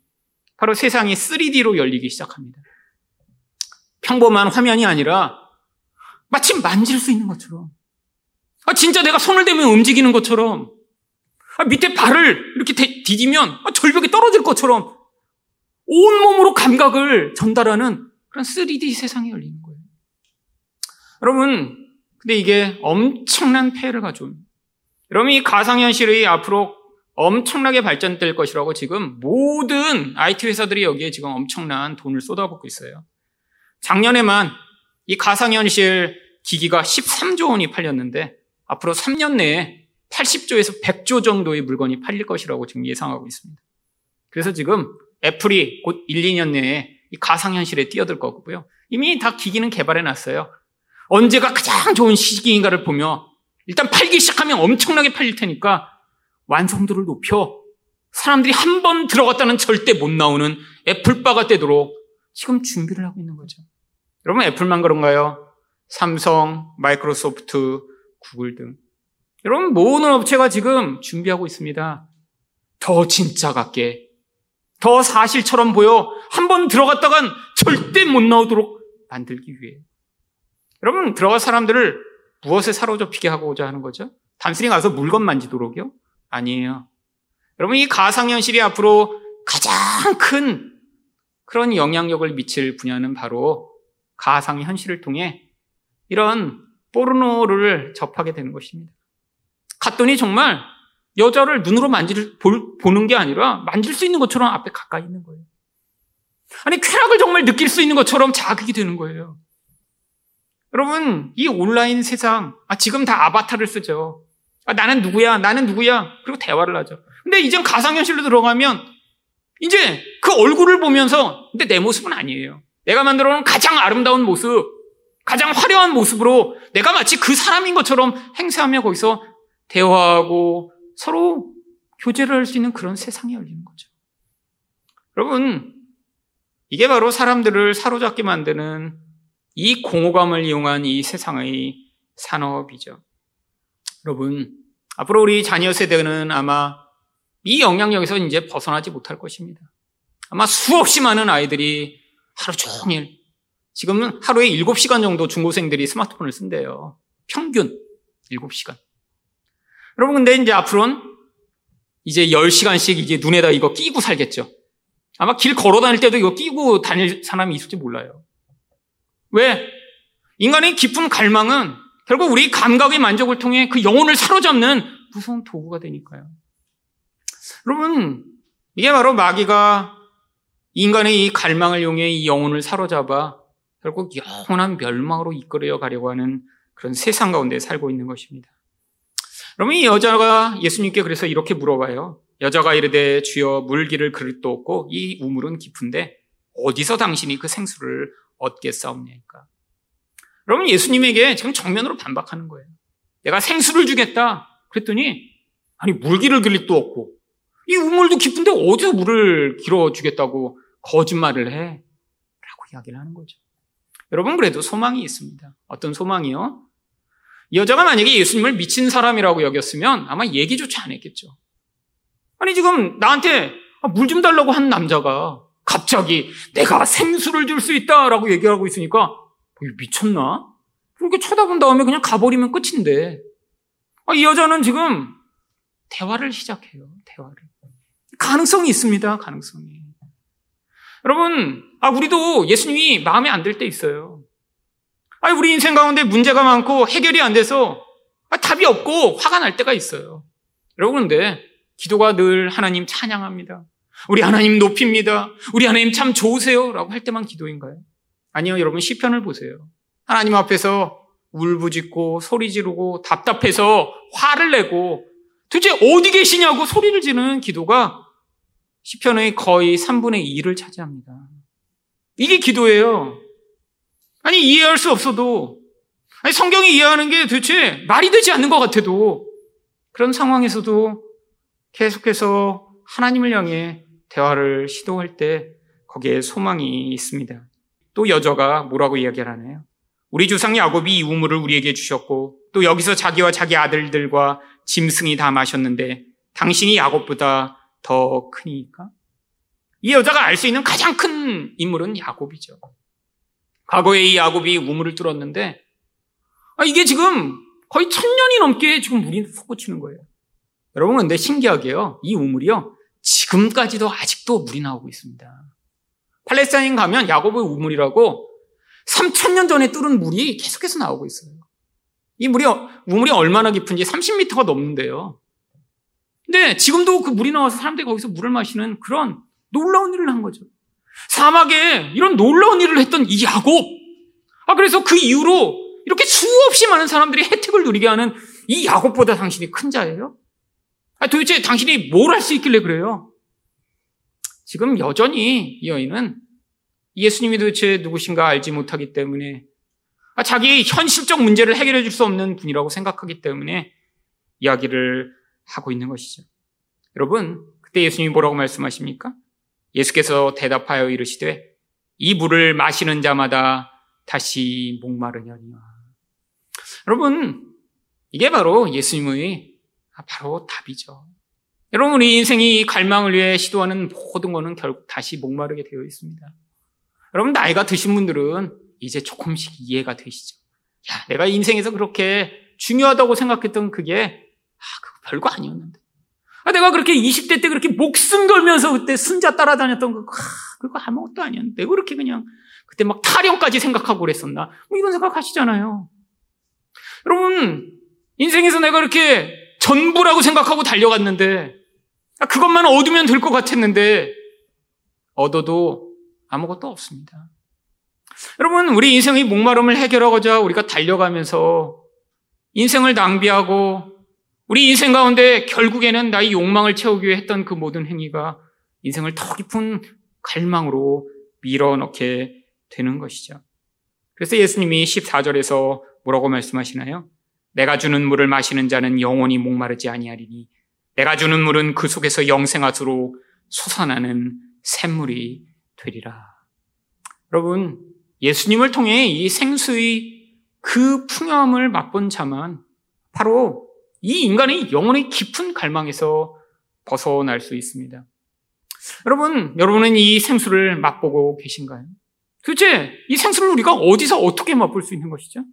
바로 세상이 3D로 열리기 시작합니다. 평범한 화면이 아니라 마치 만질 수 있는 것처럼. 아, 진짜 내가 손을 대면 움직이는 것처럼. 아, 밑에 발을 이렇게 대, 디디면 아, 절벽에 떨어질 것처럼 온몸으로 감각을 전달하는 그런 3D 세상이 열리는 거예요. 여러분, 근데 이게 엄청난 폐해를 가져옵니다. 여러분, 이 가상현실이 앞으로 엄청나게 발전될 것이라고 지금 모든 IT 회사들이 여기에 지금 엄청난 돈을 쏟아붓고 있어요. 작년에만 이 가상현실 기기가 13조 원이 팔렸는데 앞으로 3년 내에 80조에서 100조 정도의 물건이 팔릴 것이라고 지금 예상하고 있습니다. 그래서 지금 애플이 곧 1, 2년 내에 이 가상현실에 뛰어들 거고요. 이미 다 기기는 개발해 놨어요. 언제가 가장 좋은 시기인가를 보며 일단 팔기 시작하면 엄청나게 팔릴 테니까 완성도를 높여 사람들이 한 번 들어갔다는 절대 못 나오는 애플바가 되도록 지금 준비를 하고 있는 거죠. 여러분 애플만 그런가요? 삼성, 마이크로소프트, 구글 등. 여러분 모든 업체가 지금 준비하고 있습니다. 더 진짜 같게, 더 사실처럼 보여 한 번 들어갔다간 절대 못 나오도록 만들기 위해. 여러분 들어갈 사람들을 무엇에 사로잡히게 하고자 하는 거죠? 단순히 가서 물건 만지도록요? 아니에요. 여러분 이 가상현실이 앞으로 가장 큰 그런 영향력을 미칠 분야는 바로 가상현실을 통해 이런 포르노를 접하게 되는 것입니다. 갔더니 정말 여자를 눈으로 만질, 보는 게 아니라 만질 수 있는 것처럼 앞에 가까이 있는 거예요. 아니, 쾌락을 정말 느낄 수 있는 것처럼 자극이 되는 거예요. 여러분, 이 온라인 세상, 아, 지금 다 아바타를 쓰죠. 아, 나는 누구야? 나는 누구야? 그리고 대화를 하죠. 근데 이젠 가상현실로 들어가면 이제 그 얼굴을 보면서 근데 내 모습은 아니에요. 내가 만들어 놓은 가장 아름다운 모습, 가장 화려한 모습으로 내가 마치 그 사람인 것처럼 행세하며 거기서 대화하고 서로 교제를 할 수 있는 그런 세상이 열리는 거죠. 여러분, 이게 바로 사람들을 사로잡게 만드는 이 공허감을 이용한 이 세상의 산업이죠. 여러분, 앞으로 우리 자녀 세대는 아마 이 영향력에서 이제 벗어나지 못할 것입니다. 아마 수없이 많은 아이들이 하루 종일, 지금은 하루에 7시간 정도 중고생들이 스마트폰을 쓴대요. 평균 7시간. 여러분, 근데 이제 앞으로는 이제 10시간씩 이제 눈에다 이거 끼고 살겠죠. 아마 길 걸어 다닐 때도 이거 끼고 다닐 사람이 있을지 몰라요. 왜? 인간의 깊은 갈망은 결국 우리 감각의 만족을 통해 그 영혼을 사로잡는 무서운 도구가 되니까요. 여러분, 이게 바로 마귀가 인간의 이 갈망을 이용해 이 영혼을 사로잡아 결국 영원한 멸망으로 이끌어 가려고 하는 그런 세상 가운데 살고 있는 것입니다. 그러면 이 여자가 예수님께 그래서 이렇게 물어봐요. 여자가 이르되 주여 물기를 그릇도 없고 이 우물은 깊은데 어디서 당신이 그 생수를 얻겠사옵니까? 여러분 예수님에게 지금 정면으로 반박하는 거예요. 내가 생수를 주겠다. 그랬더니 아니 물기를 길릴도 없고 이 우물도 깊은데 어디서 물을 길어 주겠다고 거짓말을 해? 라고 이야기를 하는 거죠. 여러분 그래도 소망이 있습니다. 어떤 소망이요? 이 여자가 만약에 예수님을 미친 사람이라고 여겼으면 아마 얘기조차 안 했겠죠. 아니 지금 나한테 물 좀 달라고 한 남자가 갑자기 내가 생수를 줄 수 있다라고 얘기하고 있으니까 미쳤나? 그렇게 쳐다본 다음에 그냥 가버리면 끝인데. 아, 이 여자는 지금 대화를 시작해요. 대화를. 가능성이 있습니다. 가능성이. 여러분, 아, 우리도 예수님이 마음에 안 들 때 있어요. 아, 우리 인생 가운데 문제가 많고 해결이 안 돼서 아, 답이 없고 화가 날 때가 있어요. 여러분, 근데 기도가 늘 하나님 찬양합니다. 우리 하나님 높입니다. 우리 하나님 참 좋으세요. 라고 할 때만 기도인가요? 아니요, 여러분 시편을 보세요. 하나님 앞에서 울부짖고 소리 지르고 답답해서 화를 내고 도대체 어디 계시냐고 소리를 지르는 기도가 시편의 거의 3분의 2를 차지합니다. 이게 기도예요. 아니 이해할 수 없어도 아니 성경이 이해하는 게 도대체 말이 되지 않는 것 같아도 그런 상황에서도 계속해서 하나님을 향해 대화를 시도할 때 거기에 소망이 있습니다. 또 여자가 뭐라고 이야기를 하나요? 우리 조상 야곱이 이 우물을 우리에게 주셨고 또 여기서 자기와 자기 아들들과 짐승이 다 마셨는데 당신이 야곱보다 더 크니까? 이 여자가 알 수 있는 가장 큰 인물은 야곱이죠. 과거에 이 야곱이 우물을 뚫었는데 아, 이게 지금 거의 천 년이 넘게 지금 물이 솟구치는 거예요. 여러분 근데 신기하게요. 이 우물이요. 지금까지도 아직도 물이 나오고 있습니다. 팔레스타인 가면 야곱의 우물이라고 3천년 전에 뚫은 물이 계속해서 나오고 있어요. 이 물이, 우물이 얼마나 깊은지 30m가 넘는데요. 근데 지금도 그 물이 나와서 사람들이 거기서 물을 마시는 그런 놀라운 일을 한 거죠. 사막에 이런 놀라운 일을 했던 이 야곱. 아, 그래서 그 이후로 이렇게 수없이 많은 사람들이 혜택을 누리게 하는 이 야곱보다 당신이 큰 자예요? 아, 도대체 당신이 뭘 할 수 있길래 그래요? 지금 여전히 이 여인은 예수님이 도대체 누구신가 알지 못하기 때문에 아, 자기 현실적 문제를 해결해 줄 수 없는 분이라고 생각하기 때문에 이야기를 하고 있는 것이죠. 여러분, 그때 예수님이 뭐라고 말씀하십니까? 예수께서 대답하여 이르시되 이 물을 마시는 자마다 다시 목마르냐니와. 여러분, 이게 바로 예수님의 바로 답이죠. 여러분, 우리 인생이 갈망을 위해 시도하는 모든 것은 결국 다시 목마르게 되어 있습니다. 여러분, 나이가 드신 분들은 이제 조금씩 이해가 되시죠. 야, 내가 인생에서 그렇게 중요하다고 생각했던 그게, 아, 그거 별거 아니었는데. 아, 내가 그렇게 20대 때 그렇게 목숨 걸면서 그때 순자 따라다녔던 거, 아, 그거 아무것도 아니었는데. 내가 그렇게 그냥, 그때 막 타령까지 생각하고 그랬었나? 뭐 이런 생각 하시잖아요. 여러분, 인생에서 내가 이렇게 전부라고 생각하고 달려갔는데, 아, 그것만 얻으면 될 것 같았는데, 얻어도 아무것도 없습니다. 여러분, 우리 인생의 목마름을 해결하고자 우리가 달려가면서 인생을 낭비하고 우리 인생 가운데 결국에는 나의 욕망을 채우기 위해 했던 그 모든 행위가 인생을 더 깊은 갈망으로 밀어넣게 되는 것이죠. 그래서 예수님이 14절에서 뭐라고 말씀하시나요? 내가 주는 물을 마시는 자는 영원히 목마르지 아니하리니 내가 주는 물은 그 속에서 영생하도록 솟아나는 샘물이 되리라. 여러분, 예수님을 통해 이 생수의 그 풍요함을 맛본 자만 바로 이 인간의 영혼의 깊은 갈망에서 벗어날 수 있습니다. 여러분, 여러분은 이 생수를 맛보고 계신가요? 도대체 이 생수를 우리가 어디서 어떻게 맛볼 수 있는 것이죠?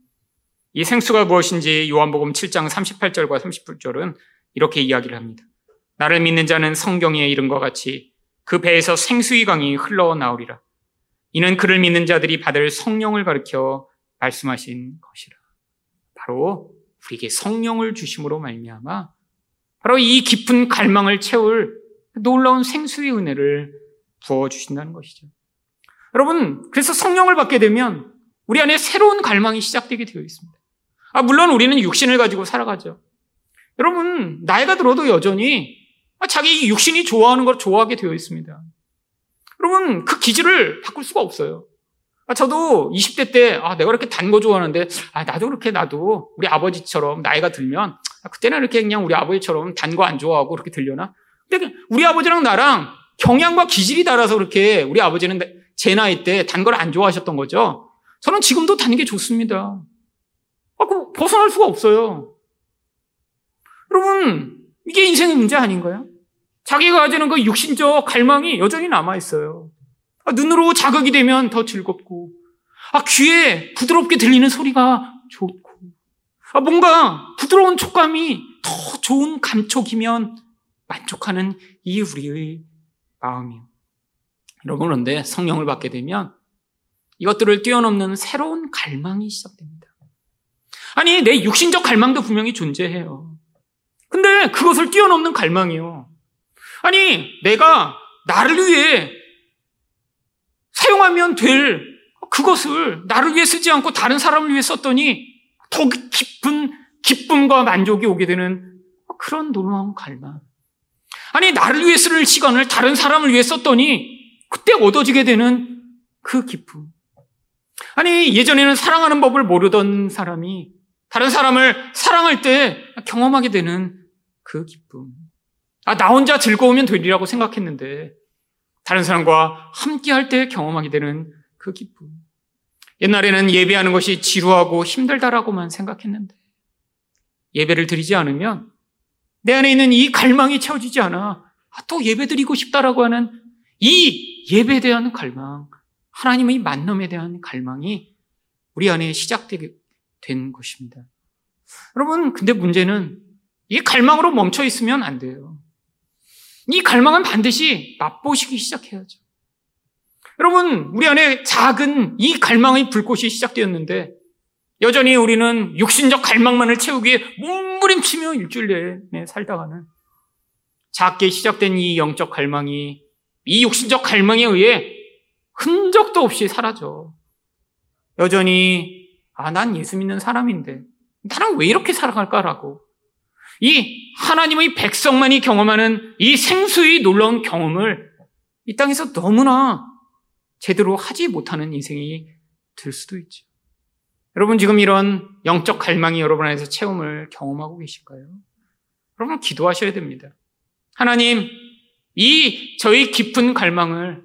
이 생수가 무엇인지 요한복음 7장 38절과 39절은 이렇게 이야기를 합니다. 나를 믿는 자는 성경에 이른 것 같이 그 배에서 생수의 강이 흘러나오리라. 이는 그를 믿는 자들이 받을 성령을 가르켜 말씀하신 것이라. 바로 우리에게 성령을 주심으로 말미암아 바로 이 깊은 갈망을 채울 놀라운 생수의 은혜를 부어 주신다는 것이죠. 여러분, 그래서 성령을 받게 되면 우리 안에 새로운 갈망이 시작되게 되어 있습니다. 아, 물론 우리는 육신을 가지고 살아가죠. 여러분, 나이가 들어도 여전히 자기 육신이 좋아하는 걸 좋아하게 되어 있습니다. 여러분, 그 기질을 바꿀 수가 없어요. 아, 저도 20대 때, 아, 내가 이렇게 단 거 좋아하는데, 아, 나도 그렇게 나도 우리 아버지처럼 나이가 들면, 아, 그때는 이렇게 그냥 우리 아버지처럼 단 거 안 좋아하고 그렇게 들려나? 근데 우리 아버지랑 나랑 경향과 기질이 달아서 그렇게 우리 아버지는 제 나이 때 단 걸 안 좋아하셨던 거죠. 저는 지금도 단 게 좋습니다. 아, 그 벗어날 수가 없어요. 여러분, 이게 인생의 문제 아닌가요? 자기가 가지는 그 육신적 갈망이 여전히 남아있어요. 아, 눈으로 자극이 되면 더 즐겁고, 아, 귀에 부드럽게 들리는 소리가 좋고, 아, 뭔가 부드러운 촉감이 더 좋은 감촉이면 만족하는 이 우리의 마음이요. 여러분, 그런데 성령을 받게 되면 이것들을 뛰어넘는 새로운 갈망이 시작됩니다. 아니, 내 육신적 갈망도 분명히 존재해요. 근데 그것을 뛰어넘는 갈망이요. 아니, 내가 나를 위해 사용하면 될 그것을 나를 위해 쓰지 않고 다른 사람을 위해 썼더니 더 깊은 기쁨과 만족이 오게 되는 그런 놀라운 갈망. 아니, 나를 위해 쓸 시간을 다른 사람을 위해 썼더니 그때 얻어지게 되는 그 기쁨. 아니, 예전에는 사랑하는 법을 모르던 사람이 다른 사람을 사랑할 때 경험하게 되는 그 기쁨. 아, 나 혼자 즐거우면 되리라고 생각했는데, 다른 사람과 함께 할 때 경험하게 되는 그 기쁨. 옛날에는 예배하는 것이 지루하고 힘들다라고만 생각했는데, 예배를 드리지 않으면 내 안에 있는 이 갈망이 채워지지 않아. 아, 또 예배 드리고 싶다라고 하는 이 예배에 대한 갈망, 하나님의 만남에 대한 갈망이 우리 안에 시작되게 된 것입니다. 여러분, 근데 문제는 이 갈망으로 멈춰 있으면 안 돼요. 이 갈망은 반드시 맛보시기 시작해야죠. 여러분, 우리 안에 작은 이 갈망의 불꽃이 시작되었는데 여전히 우리는 육신적 갈망만을 채우기 위해 몸부림치며 일주일 내내 살다가는 작게 시작된 이 영적 갈망이 이 육신적 갈망에 의해 흔적도 없이 사라져. 여전히 아, 난 예수 믿는 사람인데 나는 왜 이렇게 살아갈까라고 이 하나님의 백성만이 경험하는 이 생수의 놀라운 경험을 이 땅에서 너무나 제대로 하지 못하는 인생이 될 수도 있죠. 여러분 지금 이런 영적 갈망이 여러분 안에서 체험을 경험하고 계실까요? 여러분 기도하셔야 됩니다. 하나님, 이 저희 깊은 갈망을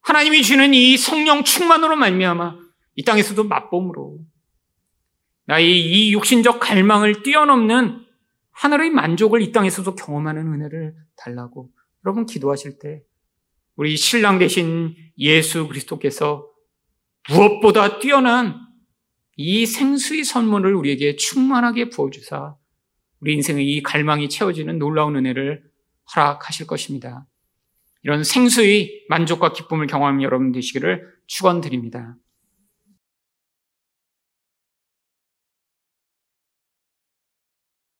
하나님이 주는 이 성령 충만으로 말미암아 이 땅에서도 맛봄으로 나의 이 육신적 갈망을 뛰어넘는 하늘의 만족을 이 땅에서도 경험하는 은혜를 달라고 여러분 기도하실 때 우리 신랑 대신 예수 그리스도께서 무엇보다 뛰어난 이 생수의 선물을 우리에게 충만하게 부어주사 우리 인생의 이 갈망이 채워지는 놀라운 은혜를 허락하실 것입니다. 이런 생수의 만족과 기쁨을 경험하는 여러분 되시기를 축원드립니다.